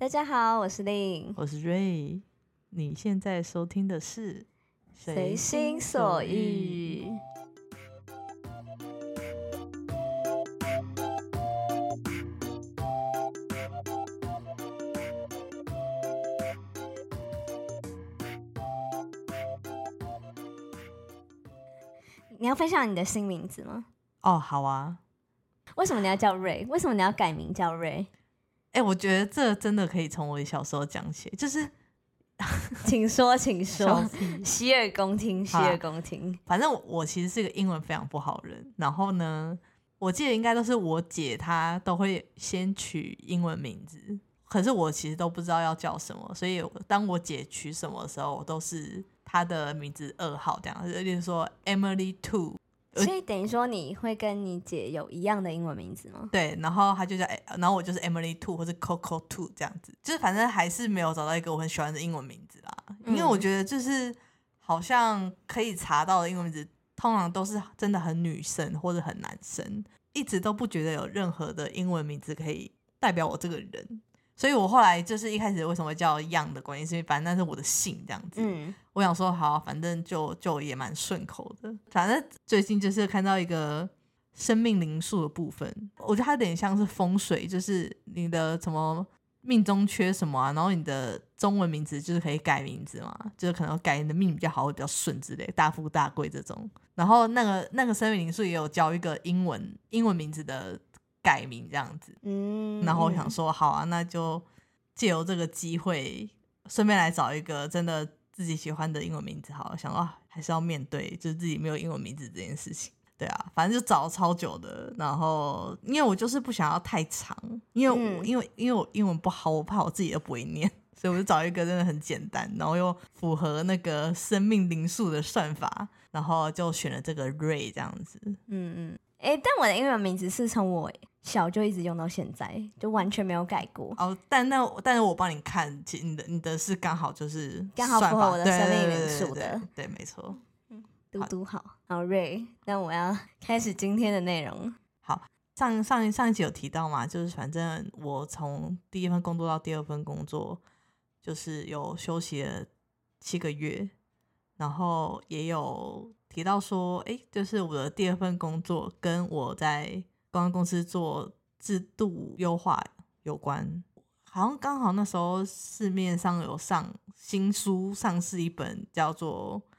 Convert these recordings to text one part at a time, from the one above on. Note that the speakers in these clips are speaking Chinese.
大家好，我是令，我是瑞。你现在收听的是《随心所欲》。你要分享你的新名字吗？哦，好啊。为什么你要叫瑞？为什么你要改名叫瑞？哎，我觉得这真的可以从我小时候讲起，就是，请说，请说，洗耳恭听，洗耳恭听。反正我其实是个英文非常不好人，然后呢，我记得应该都是我姐她都会先取英文名字，可是我其实都不知道要叫什么，所以当我姐取什么的时候，我都是她的名字二号这样，例如说 Emily Two。所以等于说你会跟你姐有一样的英文名字吗？对，然后她就叫，然后我就是 Emily Two 或者 Coco Two 这样子，就是反正还是没有找到一个我很喜欢的英文名字啦。因为我觉得就是好像可以查到的英文名字，通常都是真的很女生或者很男生，一直都不觉得有任何的英文名字可以代表我这个人。所以我后来就是一开始为什么叫样的关系，是因为反正那是我的姓这样子。嗯，我想说好，反正就就也蛮顺口的。反正最近就是看到一个生命灵数的部分，我觉得它有点像是风水，就是你的什么命中缺什么啊，然后你的中文名字就是可以改名字嘛，就是可能改你的命比较好，会比较顺之类，大富大贵这种。然后那个那个生命灵数也有教一个英文英文名字的。改名这样子，嗯，然后我想说，好啊，那就借由这个机会，顺便来找一个真的自己喜欢的英文名字。好，想啊，还是要面对，就是自己没有英文名字这件事情。对啊，反正就找超久的，然后因为我就是不想要太长，因为我因为因为我英文不好，我怕我自己都不会念，所以我就找一个真的很简单，然后又符合那个生命灵数的算法，然后就选了这个 Ray 这样子。嗯嗯，哎，但我的英文名字是从我。小就一直用到现在，就完全没有改过。哦，但那但是我帮你看，其你的你的是刚好就是刚好符合我的生命元素的，对，没错。嗯，嘟嘟好，好瑞，那我要 开始今天的内容。好，上上上一集有提到嘛，就是反正我从第一份工作到第二份工作，就是有休息了七个月，然后也有提到说，哎，就是我的第二份工作跟我在。公公司做制度优化有关，好像刚好那时候市面上有上新书上市一本，叫做《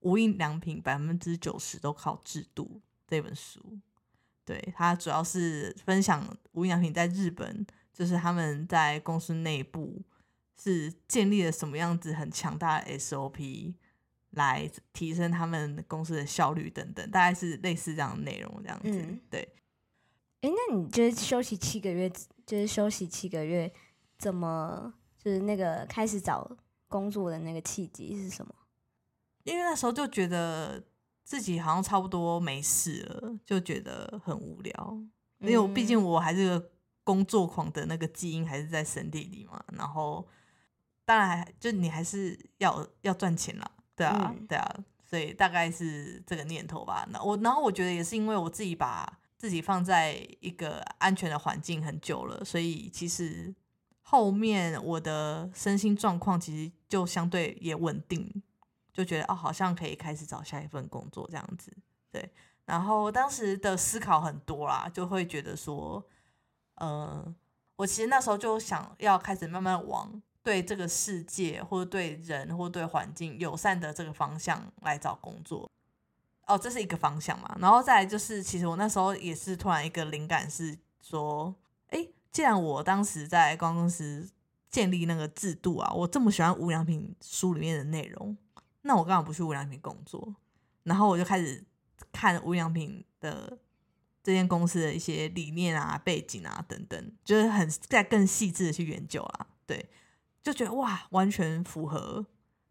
无印良品百分之九十都靠制度》这本书。对，它主要是分享无印良品在日本，就是他们在公司内部是建立了什么样子很强大的 SOP，来提升他们公司的效率等等，大概是类似这样的内容这样子。对。哎，那你就是休息七个月，就是休息七个月，怎么就是那个开始找工作的那个契机是什么？因为那时候就觉得自己好像差不多没事了，就觉得很无聊。因为我毕竟我还是个工作狂的那个基因还是在身体里嘛。然后当然就你还是要要赚钱了，对啊，对啊，所以大概是这个念头吧。那我然后我觉得也是因为我自己把。自己放在一个安全的环境很久了，所以其实后面我的身心状况其实就相对也稳定，就觉得哦，好像可以开始找下一份工作这样子。对，然后当时的思考很多啦，就会觉得说，呃，我其实那时候就想要开始慢慢往对这个世界或者对人或对环境友善的这个方向来找工作。哦，这是一个方向嘛，然后再来就是，其实我那时候也是突然一个灵感是说，哎，既然我当时在公司建立那个制度啊，我这么喜欢无良品书里面的内容，那我干嘛不去无良品工作？然后我就开始看无良品的这间公司的一些理念啊、背景啊等等，就是很在更细致的去研究啦。对，就觉得哇，完全符合。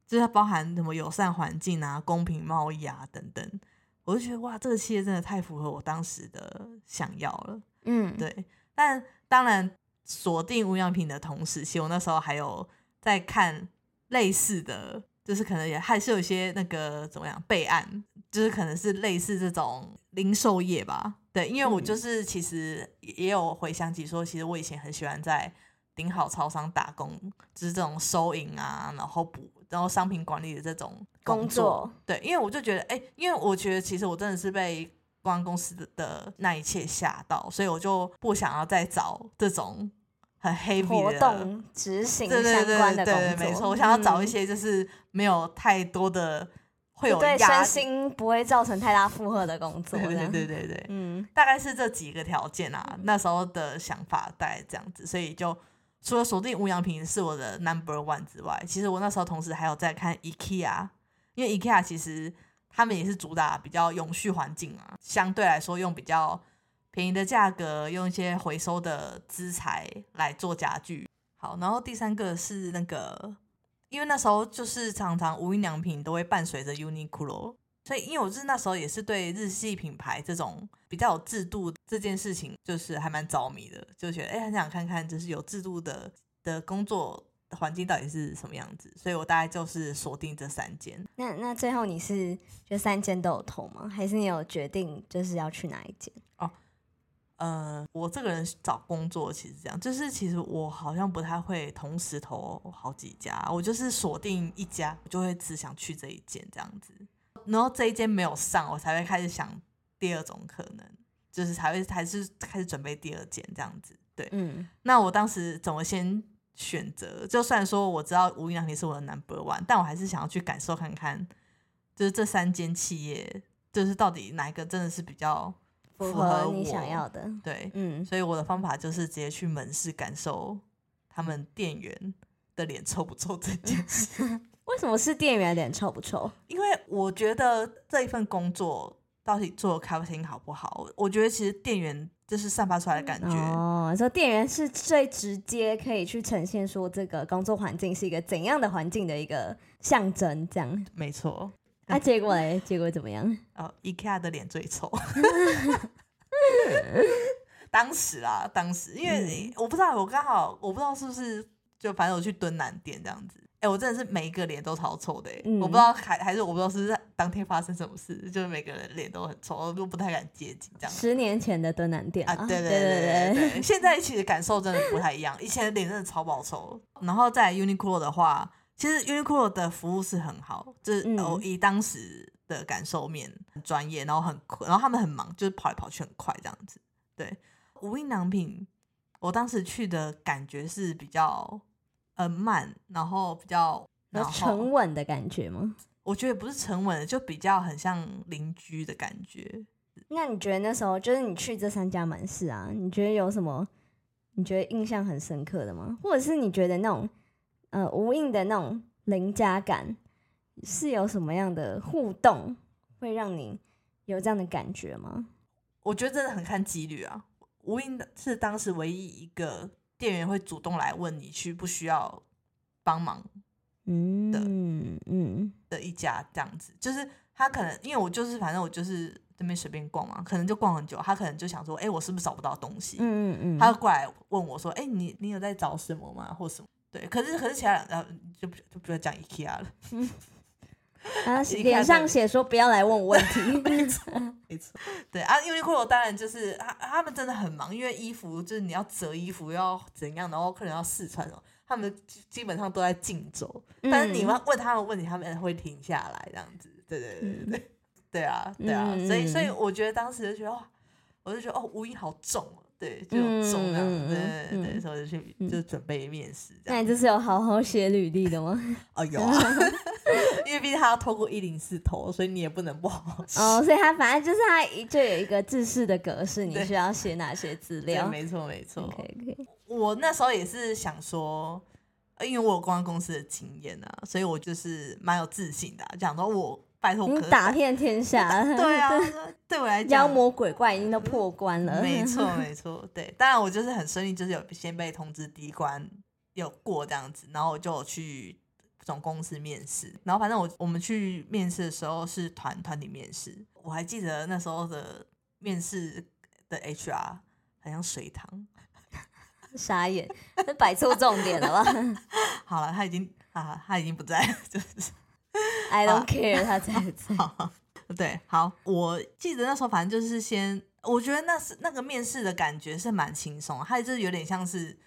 就是它包含什么友善环境啊、公平贸易啊等等，我就觉得哇，这个企业真的太符合我当时的想要了。嗯，对。但当然，锁定无样品的同时，其实我那时候还有在看类似的，就是可能也还是有一些那个怎么样备案，就是可能是类似这种零售业吧。对，因为我就是其实也有回想起说，其实我以前很喜欢在顶好超商打工，就是这种收银啊，然后补，然后商品管理的这种工作。作对，因为我就觉得，哎、因为我觉得其实我真的是被公关公司的的那一切吓到，所以我就不想要再找这种很 heavy 活的动执行相关的对对，工作，没错，我想要找一嗯些就是没有太多的会有对身。心不会造成太大负荷的工作，对对对对，嗯，大概是这几个条件啊。那时候的想法大概这样子，所以就除了锁定无氧品是我的 number one 之外，其实我那时候同时还有在看 IKEA，因为 IKEA 其实他们也是主打比较永续环境啊，相对来说用比较便宜的价格，用一些回收的资材来做家具。好，然后第三个是那个，因为那时候就是常常无印良品都会伴随着 Uniqlo，所以因为我是那时候也是对日系品牌这种比较有制度这件事情，就是还蛮着迷的，就觉得哎、很想看看就是有制度的的工作环境到底是什么样子，所以我大概就是锁定这三间。那那最后你是就三间都有投吗？还是你有决定就是要去哪一间？哦呃，我这个人找工作其实这样，就是其实我好像不太会同时投好几家，我就是锁定一家，我就会只想去这一间这样子。然后这一间没有上，我才会开始想第二种可能，就是才会还是开始准备第二间这样子。对，嗯，那我当时怎么先选择？就算说我知道无印良品是我的 number one，但我还是想要去感受看看，就是这三间企业，就是到底哪一个真的是比较符符合合你想要的，对。嗯，所以我的方法就是直接去门市感受他们店员的脸臭不臭这件事，为什么是店员脸臭不臭？因为我觉得这一份工作到底做的开心好不好，我觉得其实店员就是散发出来的感觉。哦，说店员是最直接可以去呈现说这个工作环境是一个怎样的环境的一个象征，这样。没错，啊，结果嘞？结果怎么样？哦，IKEA 的脸最臭。当时啊，当时因为我不知道，我刚好我不知道是不是就反正我去蹲南店这样子，哎、我真的是每一个脸都超臭的、欸，嗯我不知道还还是我不知道是不是当天发生什么事，就是每个人脸都很臭，我都不太敢接近这样。十年前的敦南店啊，对对对对现在其实感受真的不太一样，以前的脸真的超爆臭。然后在 Uniqlo 的话，其实 Uniqlo 的服务是很好，就是嗯我以当时的感受面很专业，然后很快，然后他们很忙，就是跑来跑去很快这样子。对，无印良品，我当时去的感觉是比较呃慢，然后比较然后沉稳的感觉吗？我觉得不是沉稳的，就比较很像邻居的感觉。那你觉得那时候就是你去这三家门市啊，你觉得有什么你觉得印象很深刻的吗？或者是你觉得那种呃无印的那种邻家感是有什么样的互动会让你有这样的感觉吗？我觉得真的很看几率啊。无印的是当时唯一一个店员会主动来问你需不需要帮忙嗯嗯的一家，这样子。就是他可能因为我就是反正我就是这边随便逛嘛，可能就逛很久，他可能就想说，哎、我是不是找不到东西？嗯嗯嗯，他就过来问我说，哎、你你有在找什么吗？或什么？对，可是可是其他人呃就不就不要讲 IKEA 了，他一看脸上就写说不要来问我问题，没错，没错。对啊，Uniqlo 当然就是他他们真的很忙，因为衣服就是你要折衣服要怎样，然后客人要试穿哦，他们基基本上都在竞走。但是你嗯问问他们问题，他们会停下来这样子。对对对对对，对啊对啊，嗯所以所以嗯我觉得当时就觉得哇，我就觉得哦，无印好重哦，对，就重这样子，对对对所以我就去嗯就准备面试这那。你这是有好好写履历的吗？哦有啊，因为毕竟他要透过一零四投，所以你也不能不好好写。哦，所以他反正就是他一就有一个制式的格式，你需要写哪些资，料。没错没错。可以可以我那时候也是想说，呃因为我有公关公司的经验啊，所以我就是蛮有自信的、啊，讲说我拜托打遍天下，对啊，对我来讲妖魔鬼怪已经都破关了。没错没错，对，当然我就是很顺利，就是有先被通知第一关有过这样子，然后我就有去总公司面试，然后反正我我们去面试的时候是团团体面试，我还记得那时候的面试的 HR 很像水塘。傻眼，那摆错重点了吧 好了，他已经啊，他已经不在了，就是？I don't care，他在不在？好，对，好，我记得那时候反正就是先，我觉得那是那个面试的感觉是蛮轻松他，就是有点像是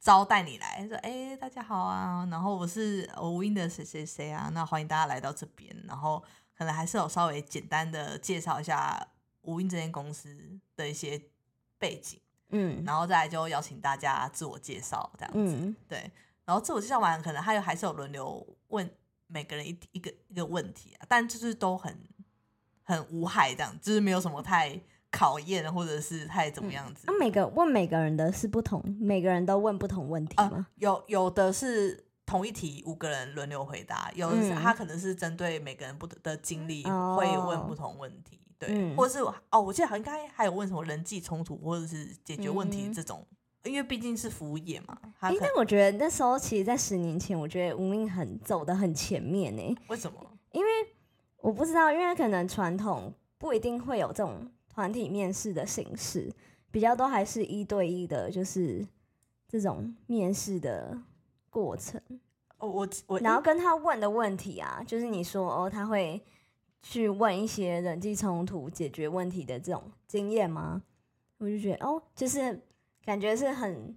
招待你来，说哎、大家好啊，然后我是无印的谁谁谁啊，那欢迎大家来到这边，然后可能还是有稍微简单的介绍一下无印这间公司的一些背景，嗯。然后再来就邀请大家自我介绍这样子，嗯。对，然后自我介绍完，可能还有还是有轮流问每个人一一个一个问题啊，但就是都很很无害这样，就是没有什么太考验或者是太怎么样子。那、每个问每个人的是不同，每个人都问不同问题啊吗？有有的是同一题五个人轮流回答，有的是嗯他可能是针对每个人不同的经历哦会问不同问题，对，嗯或者是哦，我记得好像应该还有问什么人际冲突或者是解决问题嗯这种，因为毕竟是服务业嘛，他诶，可但我觉得那时候其实，在十年前，我觉得无印很走的很前面呢、为什么？因为我不知道，因为可能传统不一定会有这种团体面试的形式，比较多还是一对一的，就是这种面试的过程。哦，我我然后跟他问的问题啊，就是你说哦，他会去问一些人际冲突解决问题的这种经验吗？我就觉得哦，就是感觉是很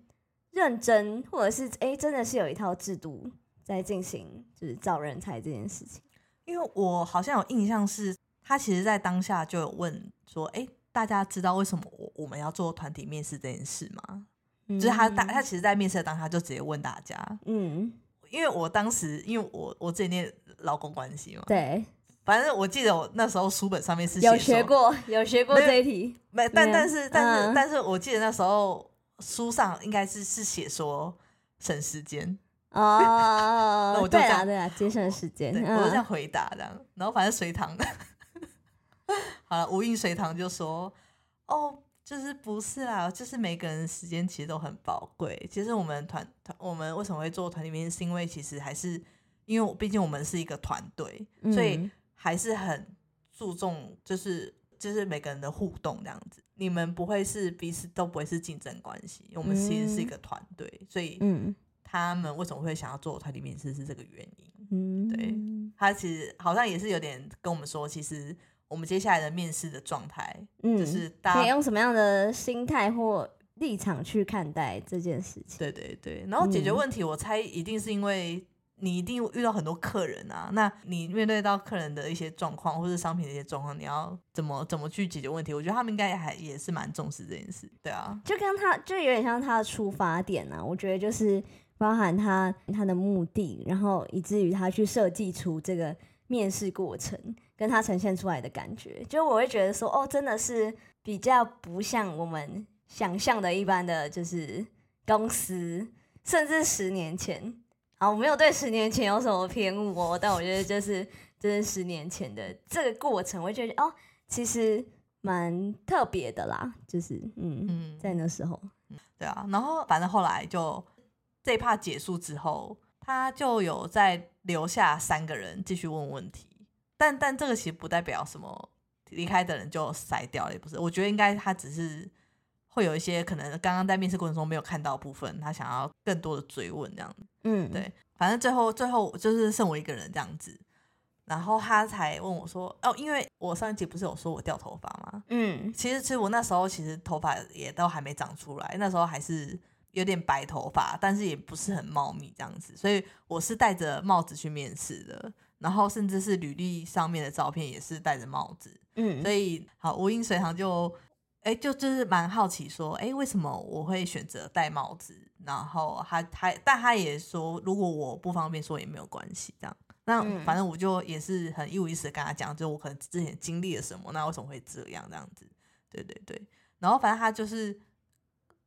认真，或者是哎，真的是有一套制度在进行，就是找人才这件事情。因为我好像有印象是，他其实在当下就有问说，哎、大家知道为什么我我们要做团体面试这件事吗？就是他大他其实，在面试的当下就直接问大家，嗯，因为我当时因为我我自己念劳工关系嘛，对，反正我记得我那时候书本上面是有学过，有学过这一题。没，但但是但是、嗯但是我记得那时候书上应该是是写说省时间，哦，那我就这样对啦对啦，节省时间。对，我就这样嗯回答这样，然后反正隋唐，好了，无印隋唐就说，哦，就是不是啦，就是每个人时间其实都很宝贵。其实我们团团，我们为什么会做团体面试，是因为其实还是因为毕竟我们是一个团队，所以嗯还是很注重，就是就是每个人的互动这样子。你们不会是彼此都不会是竞争关系，我们其实是一个团队，所以嗯他们为什么会想要做团体面试是这个原因。嗯，对他其实好像也是有点跟我们说，其实我们接下来的面试的状态，嗯，就是大家可以用什么样的心态或立场去看待这件事情？对对对，然后解决嗯问题，我猜一定是因为你一定遇到很多客人啊，那你面对到客人的一些状况或者商品的一些状况，你要怎么怎么去解决问题？我觉得他们应该还也是蛮重视这件事，对啊，就跟他就有点像他的出发点啊，我觉得就是包含他他的目的，然后以至于他去设计出这个面试过程，跟他呈现出来的感觉，就我会觉得说，哦，真的是比较不像我们想象的一般的，就是公司，甚至十年前。啊，我没有对十年前有什么偏误哦，但我觉得就是就是十年前的这个过程，我会觉得哦，其实蛮特别的啦，就是嗯嗯，在那时候，对啊，然后反正后来就这一趴结束之后，他就有再留下三个人继续问问题，但但这个其实不代表什么离开的人就筛掉了，也不是，我觉得应该他只是会有一些可能刚刚在面试过程中没有看到的部分，他想要更多的追问这样子。嗯，对，反正最后最后就是剩我一个人这样子，然后他才问我说，哦，因为我上一集不是有说我掉头发吗？嗯其实，其实我那时候其实头发也都还没长出来，那时候还是有点白头发，但是也不是很茂密这样子，所以我是戴着帽子去面试的，然后甚至是履历上面的照片也是戴着帽子，嗯所以好，无印水堂就哎就就是蛮好奇说，哎为什么我会选择戴帽子？然后他他但他也说，如果我不方便说也没有关系，这样。那嗯反正我就也是很一五一十的跟他讲，就我可能之前经历了什么，那为什么会这样这样子？对对对，然后反正他就是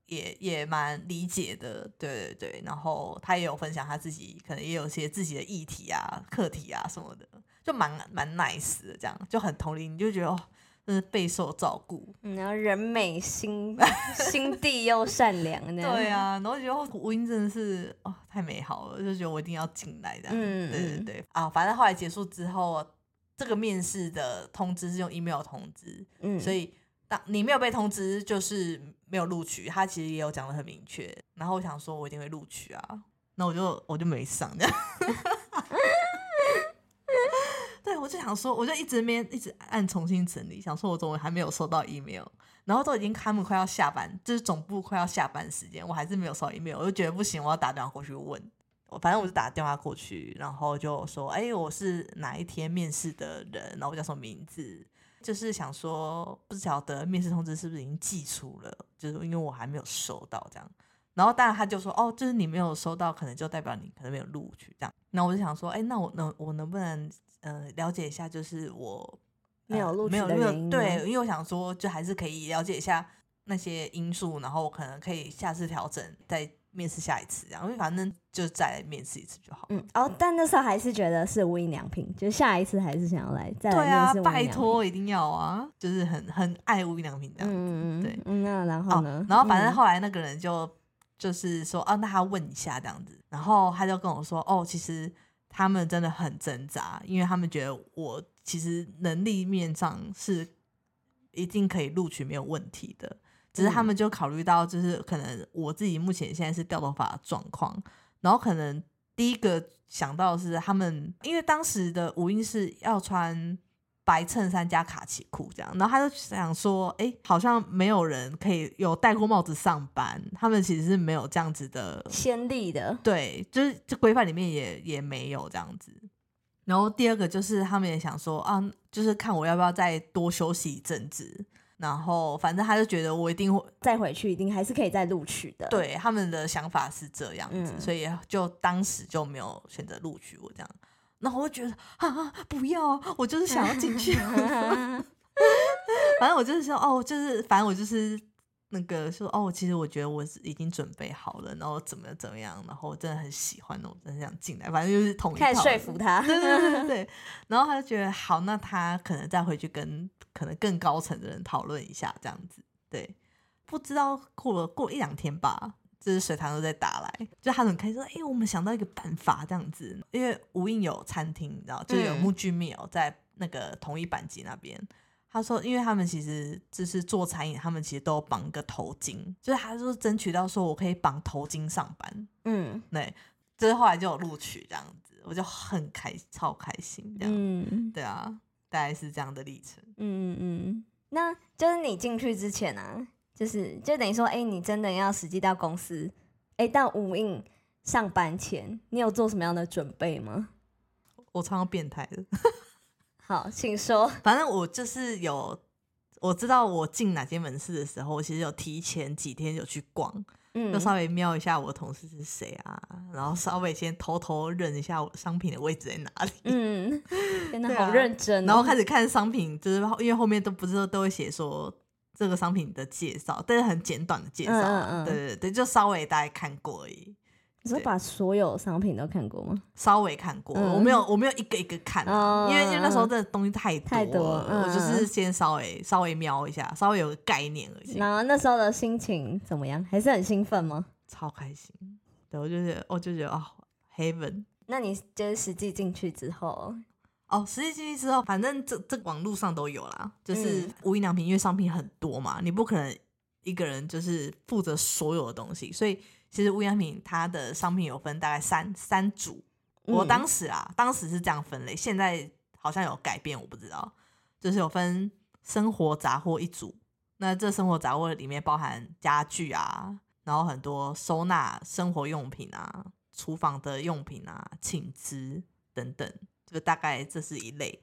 也也蛮理解的，对对对，然后他也有分享他自己可能也有一些自己的议题啊、课题啊什么的，就蛮蛮 nice 的，这样就很同理，你就觉得哦，真是备受照顾。嗯，然后人美心心地又善良，对，啊，然后觉得哦吴英真的是哦太美好了，就觉得我一定要进来这样。嗯对对嗯对啊，反正后来结束之后，这个面试的通知是用 email 通知，嗯，所以当你没有被通知，就是没有录取。他其实也有讲的很明确。然后我想说，我一定会录取啊，那我就我就没上这样。对，我就想说，我就一直面一直按重新整理，想说我怎么还没有收到 email，然后都已经他们快要下班，就是总部快要下班时间，我还是没有收到 email，我就觉得不行，我要打电话过去问。我反正我就打电话过去，然后就说：“哎、我是哪一天面试的人，然后我叫什么名字？”就是想说，不晓得面试通知是不是已经寄出了，就是因为我还没有收到这样。然后当然他就说：“哦，就是你没有收到，可能就代表你可能没有录取这样。”那我就想说：“哎、那我能我能不能呃了解一下，就是我呃没有录取没有没有的原因对，因为我想说，就还是可以了解一下那些因素，然后我可能可以下次调整，再面试下一次这样，因为反正就再面试一次就好。嗯，哦，但那时候还是觉得是无印良品，就下一次还是想要来再来对啊拜。托一定要啊，就是很很爱无印良品这样子。嗯嗯对嗯嗯，那然后呢？哦，然后反正嗯后来那个人就就是说，哦，那他问一下这样子，然后他就跟我说，哦，其实他们真的很挣扎，因为他们觉得我其实能力面上是一定可以录取没有问题的，只是他嗯们就考虑到就是可能我自己目前现在是掉头发的状况，然后可能第一个想到的是他们，因为当时的五音是要穿白衬衫加卡其裤这样，然后他就想说，哎、好像没有人可以有戴过帽子上班，他们其实是没有这样子的，先例的，对，就是这规范里面也也没有这样子。然后第二个就是他们也想说啊，就是看我要不要再多休息一阵子，然后反正他就觉得我一定会再回去一定还是可以再录取的。，对他们的想法是这样子，嗯所以就当时就没有选择录取我这样。然后我就觉得啊，不要啊，我就是想要进去。反正我就是说，哦，就是反正我就是那个说，哦，其实我觉得我是已经准备好了，然后怎么怎么样，然后真的很喜欢，我真的想进来，反正就是同一开始说服他。对对对对 对，然后他就觉得好，那他可能再回去跟可能更高层的人讨论一下，这样子。对，不知道过了过一两天吧，就是水塘都在打来，就他很开心说：“哎、我们想到一个办法，这样子，因为无印有餐厅，你知道，就有嗯木居 meal 在那个同一板级那边。”他说：“因为他们其实就是做餐饮，他们其实都有绑个头巾，就是他说争取到说我可以绑头巾上班，嗯对，就是后来就有录取这样子，我就很开超开心这样。嗯对啊，大概是这样的历程。嗯嗯嗯，那就是你进去之前啊，就是就等于说，哎、你真的要实际到公司，哎、到无印上班前，你有做什么样的准备吗？我超变态的，好，请说。反正我就是有，我知道我进哪间门市的时候，我其实有提前几天有去逛，嗯就稍微瞄一下我同事是谁啊，然后稍微先偷偷认一下我商品的位置在哪里。嗯，真的 好认真、哦。然后开始看商品，就是因为后面都不是都会写说这个商品的介绍，但是很简短的介绍啊，嗯嗯嗯对对对，就稍微大概看过而已。你说把所有商品都看过吗？稍微看过，嗯我没有我没有一个一个看啊、哦因为因为那时候真的东西太多太多了嗯我就是先稍微稍微瞄一下，稍微有个概念而已，然后那时候的心情怎么样？还是很兴奋吗？超开心。对，我就觉得，我就觉得哦，heaven。那你就是实际进去之后，哦，实际进去之后，反正这这网络上都有啦，就是嗯无印良品，因为商品很多嘛，你不可能一个人就是负责所有的东西，所以其实无印良品它的商品有分大概三三组。我嗯当时啊，当时是这样分类，现在好像有改变，我不知道。就是有分生活杂货一组，那这生活杂货里面包含家具啊，然后很多收纳生活用品啊、厨房的用品啊、寝资等等，就大概这是一类。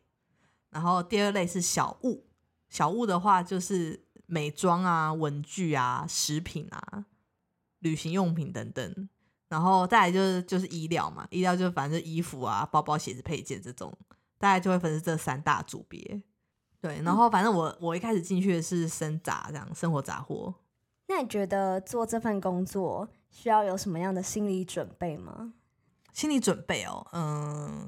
然后第二类是小物，小物的话就是美妆啊、文具啊、食品啊、旅行用品等等。然后再来就是就是医疗嘛，医疗就反正就衣服啊、包包、鞋子、配件这种，大概就会分是这三大组别。对，然后反正我我一开始进去的是生杂这样生活杂货，那你觉得做这份工作需要有什么样的心理准备吗？心理准备哦，嗯，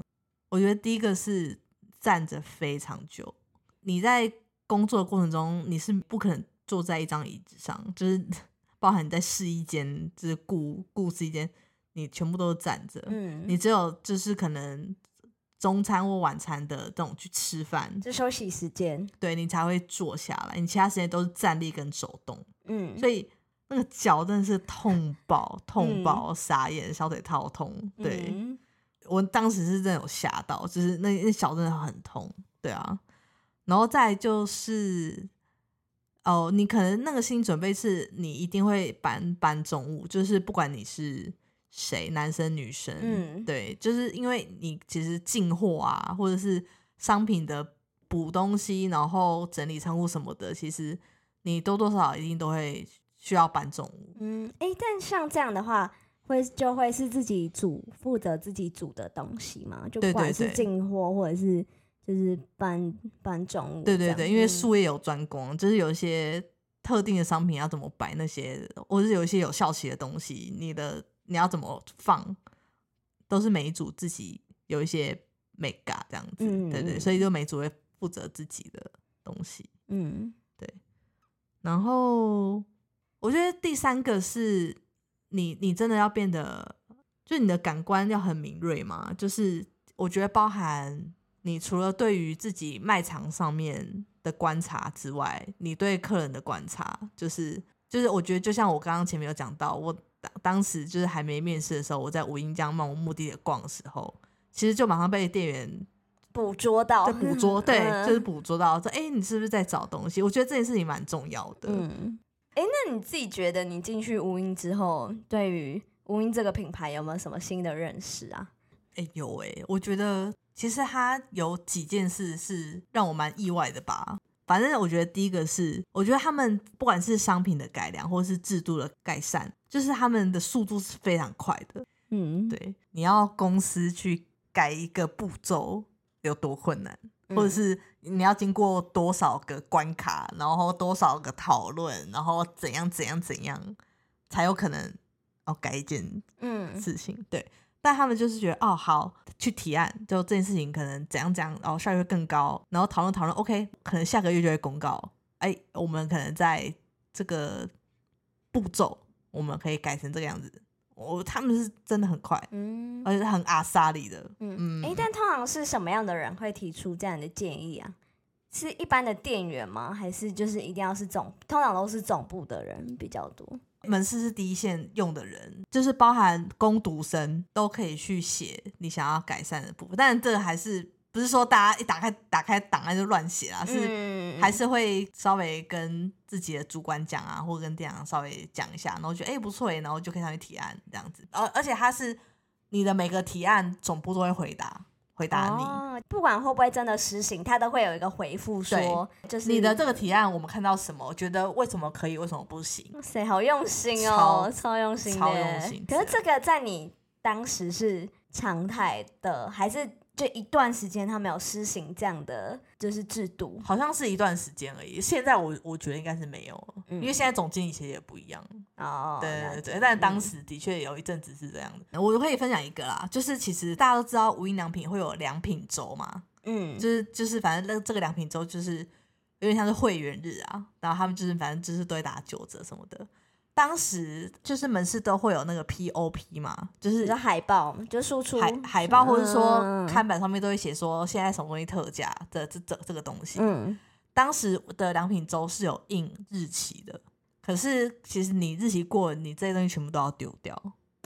我觉得第一个是站着非常久。你在工作的过程中，你是不可能坐在一张椅子上，就是包含你在试衣间，就是顾顾试衣间，你全部都是站着。嗯，你只有就是可能中餐或晚餐的这种去吃饭，就休息时间，对你才会坐下来，你其他时间都是站立跟走动。嗯，所以那个脚真的是痛爆，痛嗯爆，傻眼，小腿套痛。对，嗯我当时是真的有吓到，就是那那脚真的很痛，对啊。然后再就是，哦，你可能那个心理准备是你一定会搬搬重物，就是不管你是谁，男生女生，嗯对，就是因为你其实进货啊，或者是商品的补东西，然后整理仓库什么的，其实你多多少少一定都会需要搬重物。嗯，哎、但像这样的话，会就会是自己煮负责自己煮的东西嘛？就对不管是进货或者是就是搬搬重物。对对对，因为嗯术业有专攻，就是有一些特定的商品要怎么摆那些，或者是有一些有效期的东西，你的你要怎么放，都是每一组自己有一些美感这样子。嗯对对，嗯所以就每组会负责自己的东西。嗯对然后我觉得第三个是你你真的要变得，就你的感官要很敏锐嘛。就是我觉得包含你除了对于自己卖场上面的观察之外，你对客人的观察，就是就是我觉得就像我刚刚前面有讲到，我当当时就是还没面试的时候，我在无印江漫无目的的逛的时候，其实就马上被店员捕捉到在捕捉，对，嗯就是捕捉到说，哎、你是不是在找东西？我觉得这件事情蛮重要的。嗯，哎、那你自己觉得你进去无印之后，对于无印这个品牌有没有什么新的认识啊？哎、有哎、我觉得其实他有几件事是让我蛮意外的吧。反正我觉得第一个是，我觉得他们不管是商品的改良或是制度的改善，就是他们的速度是非常快的。嗯，对，你要公司去改一个步骤有多困难，嗯或者是你要经过多少个关卡，然后多少个讨论，然后怎样怎样怎样，才有可能哦改一件嗯事情。对，但他们就是觉得哦好，去提案，就这件事情可能怎样怎样，然后效率会更高，然后讨论讨论，OK，可能下个月就会公告，哎，我们可能在这个步骤，我们可以改成这个样子。我他们是真的很快，嗯而且是很阿萨里的，嗯，嗯，哎、但通常是什么样的人会提出这样的建议啊？是一般的店员吗？还是就是一定要是总？通常都是总部的人比较多。门市是第一线用的人，就是包含攻读生都可以去写你想要改善的部分，但这个还是不是说大家一打开打开档案就乱写啦，是嗯还是会稍微跟自己的主管讲啊，或者跟店长稍微讲一下，然后觉得哎、诶不错哎，然后就可以上去提案这样子。而而且他是你的每个提案总部都会回答回答你。哦，不管会不会真的实行，他都会有一个回复说，就是你的这个提案，我们看到什么？觉得为什么可以，为什么不行？哇塞好用心哦，超用心的超，用心可是这个在你当时是常态的，还是就一段时间他没有施行这样的就是制度？好像是一段时间而已。现在我我觉得应该是没有，嗯因为现在总经理其实也不一样。哦，对对对，但当嗯时的确有一阵子是这样的。我可以分享一个啦，就是其实大家都知道无印良品会有良品周嘛，嗯就是就是反正那这个良品周就是有点像是会员日啊，然后他们就是反正就是都会打九折什么的。当时就是门市都会有那个 POP 嘛，就是海报，就输出海海报或者说嗯看板上面都会写说现在什么东西特价的这这这个东西。嗯当时的良品周是有印日期的，可是其实你日期过了，你这些东西全部都要丢掉。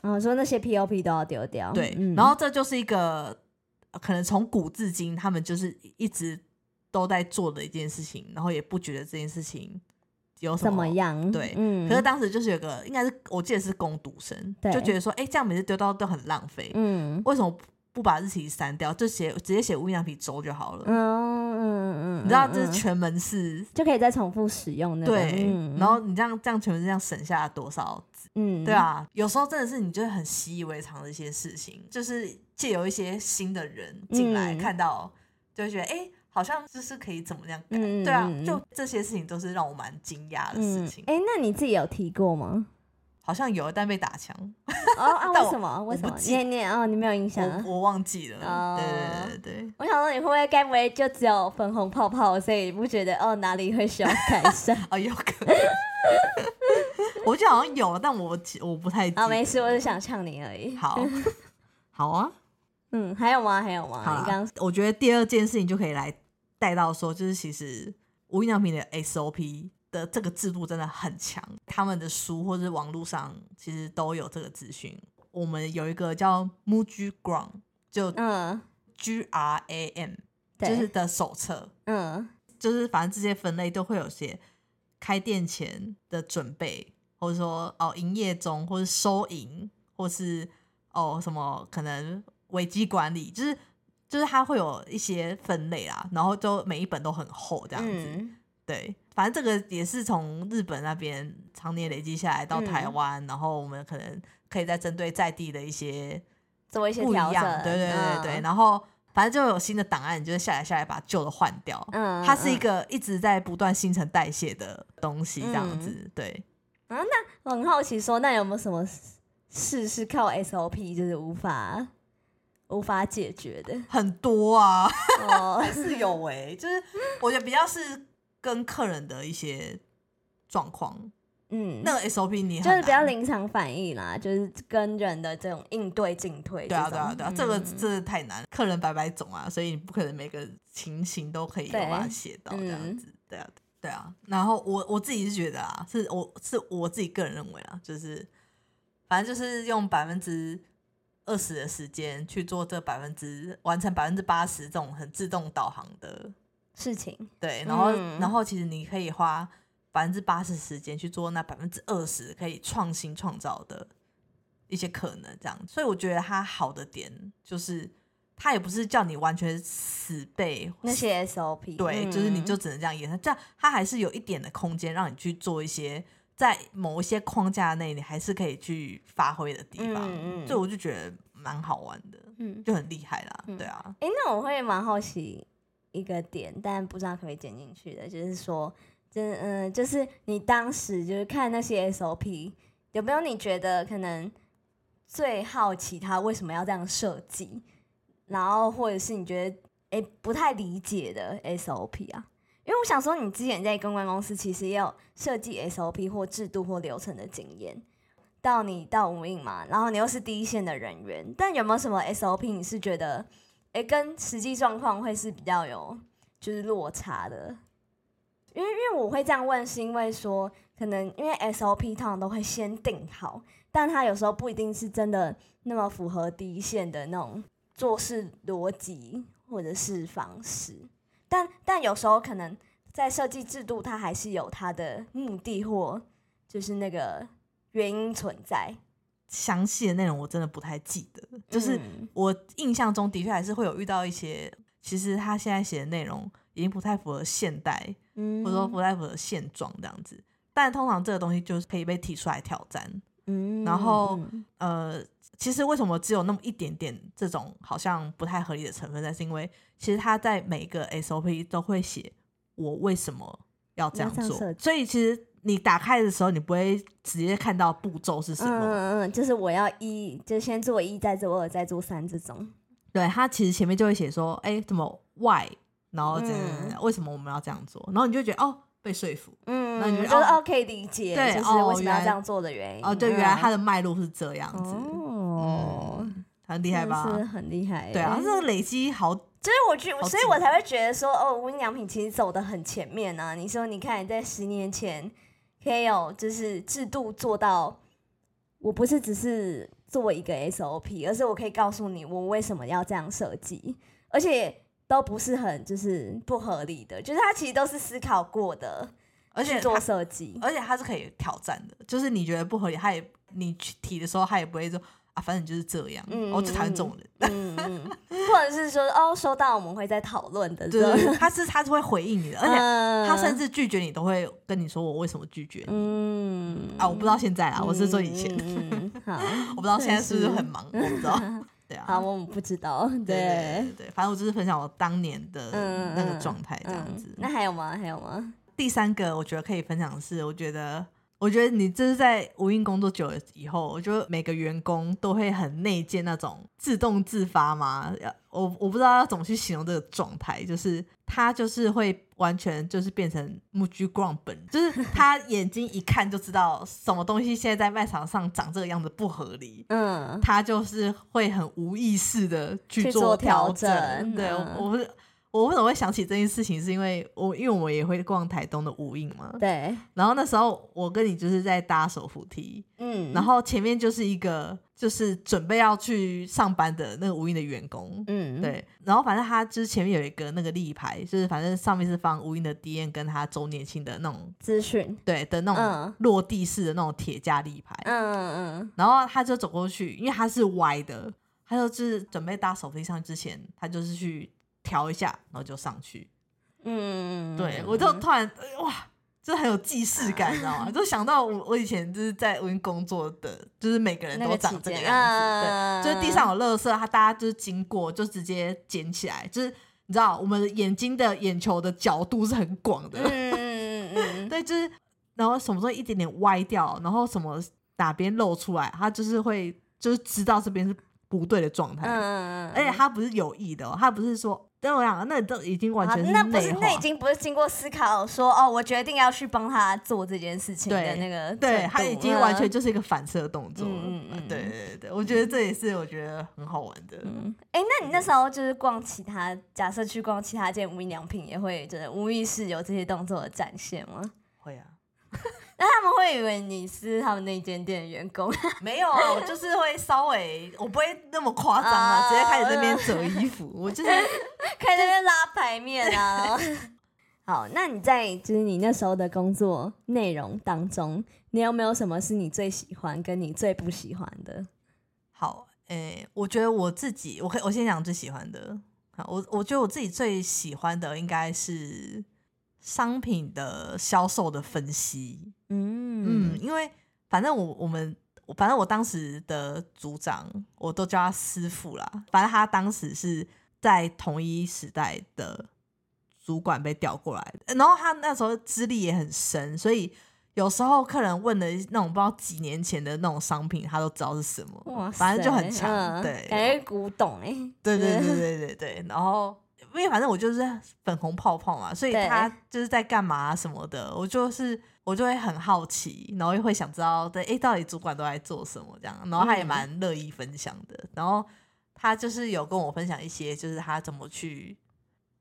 嗯，说那些 POP 都要丢掉，对，嗯然后这就是一个呃可能从古至今他们就是一直都在做的一件事情，然后也不觉得这件事情有什怎么么样？对嗯，可是当时就是有个，应该是我记得是攻读生，对。就觉得说，哎、这样每次丢到都很浪费，嗯。为什么不把日期删掉，就写直接写无印良品周就好了？嗯嗯嗯，你知道这是全门市就可以再重复使用那个，对，嗯然后你这样这样全门市这样省下了多少字？嗯，对，啊，有时候真的是你就会很习以为常的一些事情，就是借由一些新的人进来、嗯。看到，就会觉得哎、诶好像就是可以怎么样改。嗯对啊就这些事情都是让我蛮惊讶的事嗯情。，哎，那你自己有提过吗？好像有，但被打枪，哦啊，为什么？为什么？我不记你你哦，你没有印象啊？我我忘记了。哦对对对对对。我想说，你会不会该不会就只有粉红泡泡，所以你不觉得哦哪里会需要改善？哦，有可能。我记得好像有，但我记我不太。啊，没事，我是想呛你而已。好，好啊。嗯，还有吗？还有吗？好我觉得第二件事情就可以来带到说，就是其实无印良品的 SOP 的这个制度真的很强，他们的书或者是网络上其实都有这个资讯。我们有一个叫 Muji Ground，就嗯，G R A M，对，就是的手册，嗯就是反正这些分类都会有些开店前的准备，或者说哦营业中，或是收银，或是哦什么可能危机管理，就是就是它会有一些分类啦，然后就每一本都很厚这样子。嗯对，反正这个也是从日本那边常年累积下来到台嗯湾，然后我们可能可以再针对在地的一些做一些调整，对对对对，嗯然后反正就有新的档案，你就是下来下来把旧的换掉。嗯，它是一嗯个一直在不断新陈代谢的东西，这样嗯子。对，我很好奇说，那有没有什么事是靠 SOP 就是无法无法解决的？很多啊，哦，是有诶、就是我觉得比较是跟客人的一些状况，嗯，那个 SOP 你很就是比较难。临场反应啦，就是跟人的这种应对进退这对。啊，对啊，对啊，这个嗯。这个太难，客人百百种啊，所以你不可能每个情形都可以把它写到这样嗯子，对啊，对啊。然后我我自己是觉得啊，是我是我自己个人认为啊，就是反正就是用百分之二十的时间去做这百分之完成百分之八十这种很自动导航的，事情，对，然后、嗯。然后其实你可以花百分之八十时间去做那百分之二十可以创新创造的一些可能，这样。所以我觉得它好的点就是，它也不是叫你完全死背那些 SOP，对，就是你嗯。就只能这样演，这样它还是有一点的空间让你去做一些在某一些框架内你还是可以去发挥的地方。嗯嗯所以我就觉得蛮好玩的，嗯，就很厉害啦，嗯。对啊，哎、那我会蛮好奇一个点，但不知道可不可以剪进去的，就是说，就是嗯、就是你当时就是看那些 SOP，有没有你觉得可能最好奇他为什么要这样设计，然后或者是你觉得哎、诶不太理解的 SOP 啊？因为我想说，你之前在公关公司其实也有设计 SOP 或制度或流程的经验，到你到无印嘛，然后你又是第一线的人员，但有没有什么 SOP 你是觉得，诶跟实际状况会是比较有就是落差的？因为因为我会这样问，是因为说可能因为 SOP 通常都会先定好，但它有时候不一定是真的那么符合第一线的那种做事逻辑或者是方式，但但有时候可能在设计制度，它还是有它的目的或就是那个原因存在。详细的内容我真的不太记得，就是嗯我印象中的确还是会有遇到一些，其实他现在写的内容已经不太符合现代，嗯或者说不太符合现状这样子。但通常这个东西就是可以被提出来挑战。嗯然后嗯呃，其实为什么只有那么一点点这种好像不太合理的成分但？是因为其实他在每个 SOP 都会写我为什么要这样做所以其实你打开的时候，你不会直接看到步骤是什么。嗯嗯嗯，就是我要一，就先做一，再做二，再做三这种。对他其实前面就会写说，哎、怎么 why，然后怎样为什么我们要这样做，然后你就觉得哦被说服，嗯，那你觉得哦可以理解，对就是为什么要这样做的原因。哦，对，原来它的的脉络是这样子，哦，嗯，很厉害吧？是很厉害。对啊，这个累积好，就是我觉所以我才会觉得说，哦，无印良品其实走的很前面啊。你说，你看你在十年前可以有就是制度做到，我不是只是做一个 SOP，而是我可以告诉你我为什么要这样设计，而且都不是很就是不合理的，就是它其实都是思考过的而且做设计。而且它是可以挑战的，就是你觉得不合理，他也你去提的时候，他也不会说啊，反正你就是这样，嗯我最讨厌这种人。嗯嗯，或者是说哦，收到我们会再讨论的，对他是他是会回应你的，而且嗯他甚至拒绝你都会跟你说我为什么拒绝你嗯啊？我不知道现在啊，我是说以前，我不知道现在是不是很忙，我不知道。对啊，好，我们不知道，对对反正我就是分享我当年的嗯那个状态这样嗯子。那还有吗？还有吗？第三个我觉得可以分享的是，我觉得。我觉得你这是在无印工作久了以后，我觉得每个员工都会很内建那种自动自发嘛。要我我不知道要怎么去形容这个状态，就是他就是会完全就是变成木居逛本，就是他 眼睛一看就知道什么东西现在在卖场上长这个样子不合理，嗯，他就是会很无意识的去去做做调整。对，整嗯我我不是我为什么会想起这件事情，是因为我因为我们也会逛台东的无印嘛，对，然后那时候我跟你就是在搭手扶梯，嗯，然后前面就是一个就是准备要去上班的那个无印的员工，嗯，对，然后反正他就是前面有一个那个立牌，就是反正上面是放无印的 D N 跟他周年庆的那种，资讯，对的那种嗯落地式的那种铁架立牌，嗯嗯嗯。然后他就走过去，因为他是歪的，他就是准备搭手扶梯上去之前，他就是去调一下，然后就上去。嗯，对我就突然呃哇，就很有既视感，你知道吗？就想到我我以前就是在无印工作的，就是每个人都长这个样子，对。嗯就是地上有垃圾，他大家就是经过就直接捡起来，就是你知道我们眼睛的眼球的角度是很广的，嗯嗯嗯嗯，对，就是然后什么时候一点点歪掉，然后什么哪边露出来，他就是会就是知道这边是不对的状态，嗯嗯，而且他不是有意的、哦，他不是说，但我想那都已经完全是那不是那已经不是经过思考说哦，我决定要去帮他做这件事情的那个对，他已经完全嗯。就是一个反射动作，嗯嗯嗯。对对对对，我觉得这也是我觉得很好玩的，嗯，哎、那你那时候就是逛其他，假设去逛其他间无印良品，也会就是无意识有这些动作的展现吗？会啊。那他们会以为你是他们那间店的员工，没有啊，我就是会稍微，我不会那么夸张啊，直接开始在那边折衣服。我就是 开始在那边拉牌面啊。好，那你在就是你那时候的工作内容当中，你有没有什么是你最喜欢跟你最不喜欢的？好，诶、我觉得我自己，我可以我先讲最喜欢的。好，我我觉得我自己最喜欢的应该是商品的销售的分析。嗯，因为反正我我们反正我当时的组长，我都叫他师傅啦。反正他当时是在同一时代的主管被调过来的，然后他那时候资历也很深，所以有时候客人问的那种不知道几年前的那种商品，他都知道是什么，哇，反正就很强。嗯对，感觉古董哎、对对对 对对对，然后因为反正我就是粉红泡泡嘛，所以他就是在干嘛什么的，我就是我就会很好奇，然后又会想知道，对，哎，到底主管都在做什么这样，然后他也嗯。蛮乐意分享的，然后他就是有跟我分享一些，就是他怎么去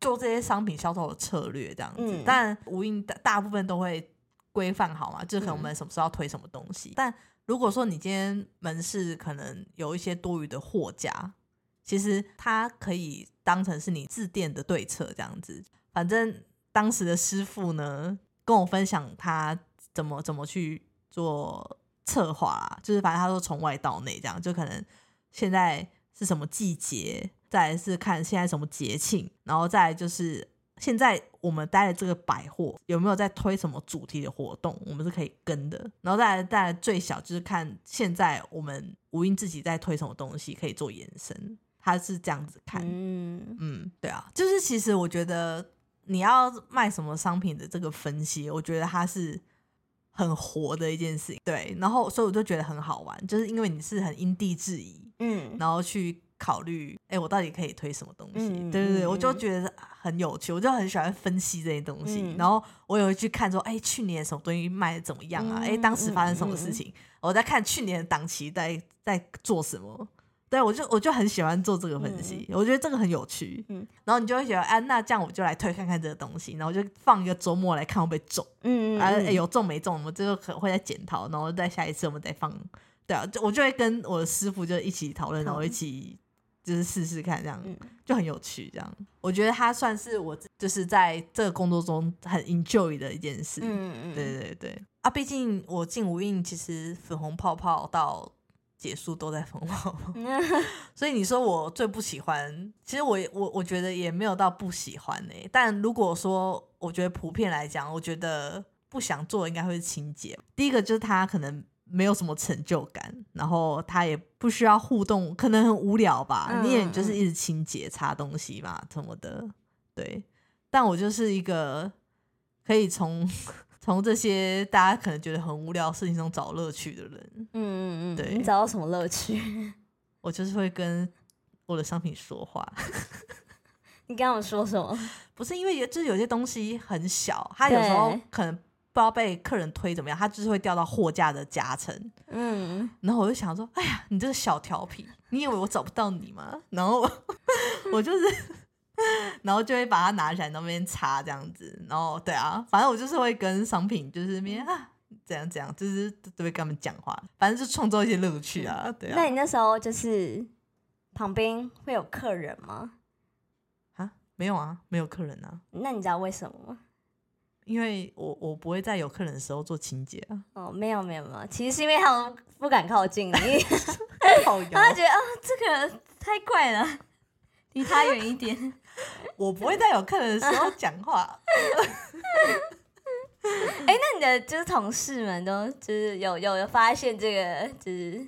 做这些商品销售的策略这样子，嗯。但无印大大部分都会规范好嘛，就是可能我嗯。们什么时候要推什么东西，但如果说你今天门市可能有一些多余的货架，其实它可以当成是你自店的对策这样子。反正当时的师傅呢跟我分享他怎么怎么去做策划，就是反正他说从外到内这样，就可能现在是什么季节，再来是看现在什么节庆，然后再来就是现在我们待的这个百货有没有在推什么主题的活动，我们是可以跟的。然后再来再来最小就是看现在我们无印自己在推什么东西可以做延伸，他是这样子看。嗯嗯，对啊，就是其实我觉得你要卖什么商品的这个分析，我觉得它是很活的一件事情。对，然后所以我就觉得很好玩，就是因为你是很因地制宜，嗯，然后去考虑，哎、我到底可以推什么东西？嗯对对对，嗯我就嗯觉得很有趣，我就很喜欢分析这些东西。嗯然后我也会去看说，哎、去年什么东西卖的怎么样啊？哎、嗯当时发生什么事情？我在看去年的档期在在做什么。对，我就我就很喜欢做这个分析，我觉得这个很有趣。嗯然后你就会觉得，啊，那这样我就来推看看这个东西，然后就放一个周末来看会不会中。嗯嗯，啊、有中没中，我们最后可能会再检讨，然后再下一次我们再放。对啊，就我就会跟我的师傅就一起讨论，然后一起就是试试看，这样、嗯就很有趣。这样，我觉得他算是我就是在这个工作中很 enjoy 的一件事。嗯嗯，对对对啊，毕竟我进无印，其实粉红泡泡到结束都在粉红泡泡，嗯 所以你说我最不喜欢，其实我我我觉得也没有到不喜欢呢、但如果说我觉得普遍来讲，我觉得不想做应该会是清洁。第一个就是他可能没有什么成就感，然后他也不需要互动，可能很无聊吧。嗯你也就是一直清洁擦东西嘛什么的，对。但我就是一个可以从从这些大家可能觉得很无聊的事情中找乐趣的人。嗯嗯嗯，对你找到什么乐趣？我就是会跟我的商品说话，你刚刚说什么？不是因为有就是有些东西很小，它有时候可能不知道被客人推怎么样，它就是会掉到货架的夹层。嗯，然后我就想说，哎呀，你这个小调皮，你以为我找不到你吗？然后我就是 然后就会把它拿起来那边擦这样子，然后对啊，反正我就是会跟商品就是那边啊这样这样，就是都会跟他们讲话，反正就创造一些乐趣啊，对啊。那你那时候就是旁边会有客人吗？啊，没有啊，没有客人啊，那你知道为什么吗？因为我我不会在有客人的时候做清洁啊，哦，没有没有没有，其实是因为他们不敢靠近你，好他们觉得啊、这个人太怪了，离他远一点。我不会在有客人的时候讲话。哎、那你的就是同事们都就是有有有发现这个就是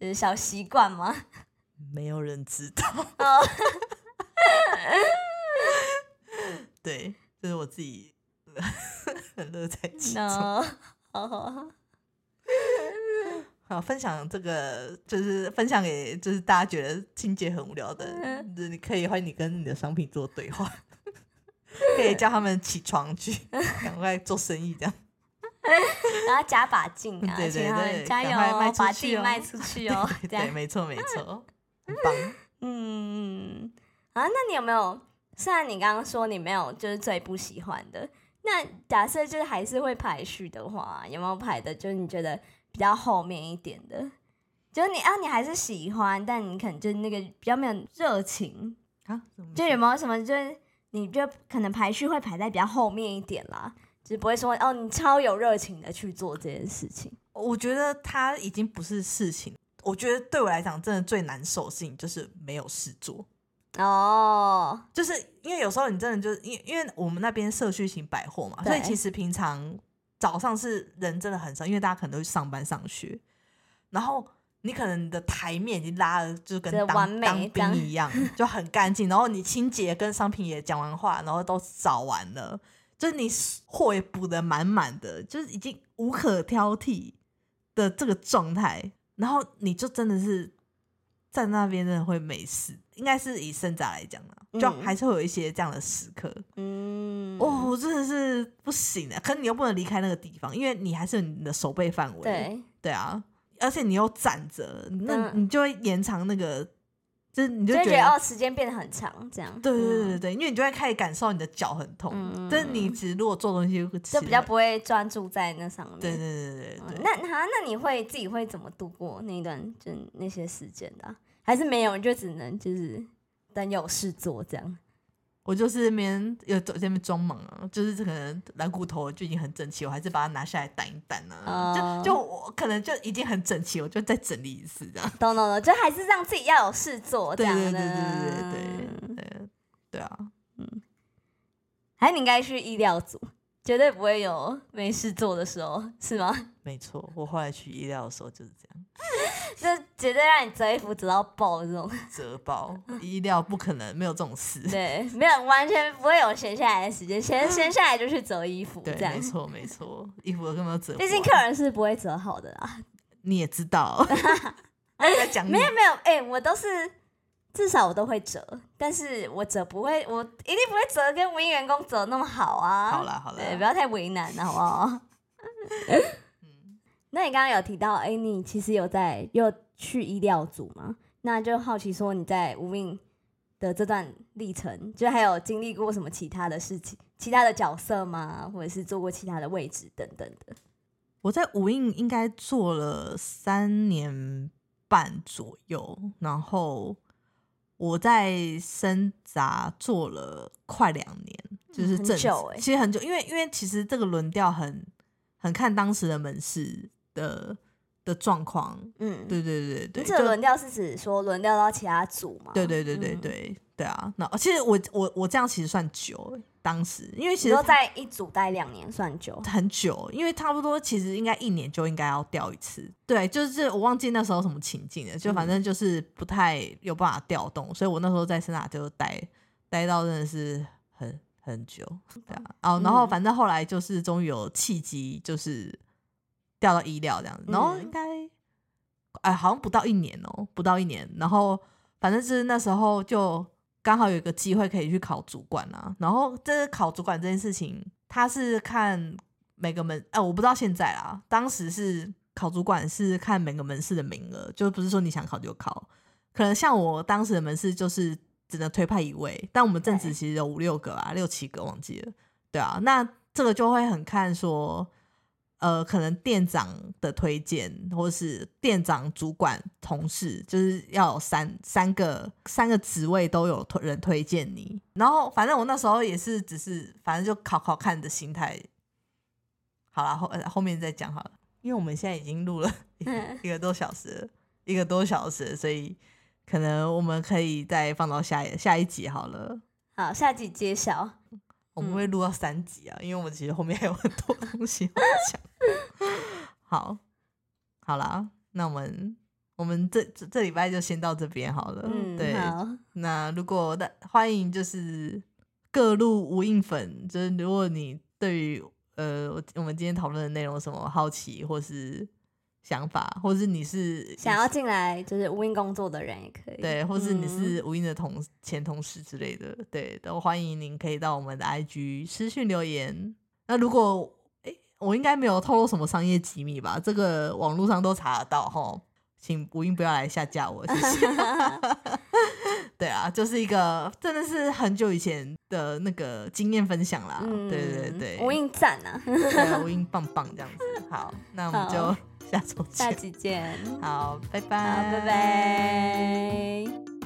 就是小习惯吗？没有人知道。哦，对，这是我自己很乐在其中。那好好好，分享这个就是分享给就是大家觉得清洁很无聊的，嗯就是你可以欢迎你跟你的商品做对话，可以叫他们起床去，赶快做生意这样。然后加把劲啊，对对对加油把地卖出去哦，对，没错没错，很棒。嗯，啊，那你有没有？虽然你刚刚说你没有就是最不喜欢的，那假设就是还是会排序的话，有没有排的？就是你觉得比较后面一点的，就是你啊，你还是喜欢，但你可能就是那个比较没有热情，啊，就有没有什么就是你就可能排序会排在比较后面一点啦，就是不会说哦，你超有热情的去做这件事情。我觉得它已经不是事情。我觉得对我来讲，真的最难受的事情就是没有事做。哦，就是因为有时候你真的就是因为因为我们那边社区型百货嘛，所以其实平常早上是人真的很少，因为大家可能都去上班上学，然后你可能你的台面已经拉的就跟当当兵一样，就很干净，然后你清洁跟商品也讲完话，然后都扫完了，就是你货也补的满满的，就是已经无可挑剔的这个状态，然后你就真的是在那边真的会没事，应该是以生长来讲啦，就嗯还是会有一些这样的时刻。嗯，哦，我真的是不行的，可是你又不能离开那个地方，因为你还是有你的手背范围。对，对啊，而且你又站着，那嗯你就会延长那个，就是你就觉得哦，时间变得很长，这样。对对对嗯对对，因为你就会开始感受你的脚很痛，嗯但是你其实如果做东西就就比较不会专注在那上面。对对对对对。那哈，那你会自己会怎么度过那一段就那些时间的啊、还是没有，你就只能就是等有事做这样？我就是那边有在那边装忙啊，就是可能蓝骨头就已经很整齐，我还是把它拿下来掸一掸啊。哦就就我可能就已经很整齐，我就再整理一次这样。懂懂懂，就还是让自己要有事做这样的。对对对对对对对对对啊！还是你应该去医疗组，绝对不会有没事做的时候，是吗？没错，我后来去医疗的时候就是这样，就绝对让你折衣服折到爆这种。折爆医疗不可能没有这种事。对，没有完全不会有闲下来的时间，闲 闲下来就去折衣服对，这样没。错没错，衣服根本都折不完。毕竟客人是不会折好的啦。你也知道，在讲你没有没有，哎、我都是至少我都会折，但是我折不会，我一定不会折跟无印员工折那么好啊。好啦好啦对，不要太为难了，好不好？那你刚刚有提到，哎、你其实有在又去医疗组吗？那就好奇说你在无印的这段历程，就还有经历过什么其他的事情、其他的角色吗？或者是做过其他的位置等等的？我在无印应该做了三年半左右，然后我在深杂做了快两年，就是很久欸。其实很久，因为因为其实这个轮调很很看当时的门市的的状况，嗯，对对对对，这个轮调是指说轮调到其他组吗？对对对对嗯。对、对啊，那其实我我我这样其实算久，当时因为其实它在一组待两年算久，很久，因为差不多其实应该一年就应该要调一次。对，就是我忘记那时候什么情境了，就反正就是不太有办法调动，所以我那时候在森达就待待到真的是很很久，对啊。哦，然后嗯。反正后来就是终于有契机，就是调到医疗这样子，然后嗯。应该哎好像不到一年哦，不到一年，然后反正是那时候就刚好有一个机会可以去考主管啊，然后这是考主管这件事情，他是看每个门，哎、我不知道现在啦，当时是考主管是看每个门市的名额，就不是说你想考就考，可能像我当时的门市就是只能推派一位，但我们正职其实有五六个啊，六七个忘记了。对啊，那这个就会很看说，呃，可能店长的推荐，或是店长、主管、同事，就是要有三三个三个职位都有推人推荐你。然后反正我那时候也是只是反正就考考看的心态。好了，后呃后面再讲好了，因为我们现在已经录了一个多小时了，一个多小时，所以可能我们可以再放到下下一集好了。好，下集揭晓。我们会录到三集啊，因为我们其实后面还有很多东西要讲。好，好啦，那我们我们这这这礼拜就先到这边好了。嗯，对，好，那如果的欢迎就是各路无印粉，就是如果你对于呃我我们今天讨论的内容有什么好奇或是想法，或是你是想要进来就是无印工作的人也可以。对，或是你嗯是无印的同前同事之类的，对，都欢迎您可以到我们的 IG 私讯留言。那如果诶，我应该没有透露什么商业机密吧？这个网络上都查得到哈，请吴英不要来下架我，谢谢。对啊，就是一个真的是很久以前的那个经验分享啦。嗯，对对对，吴英赞啊，对无印 棒棒这样子。好，那我们就下周下见。集见。好，拜好，拜，拜拜。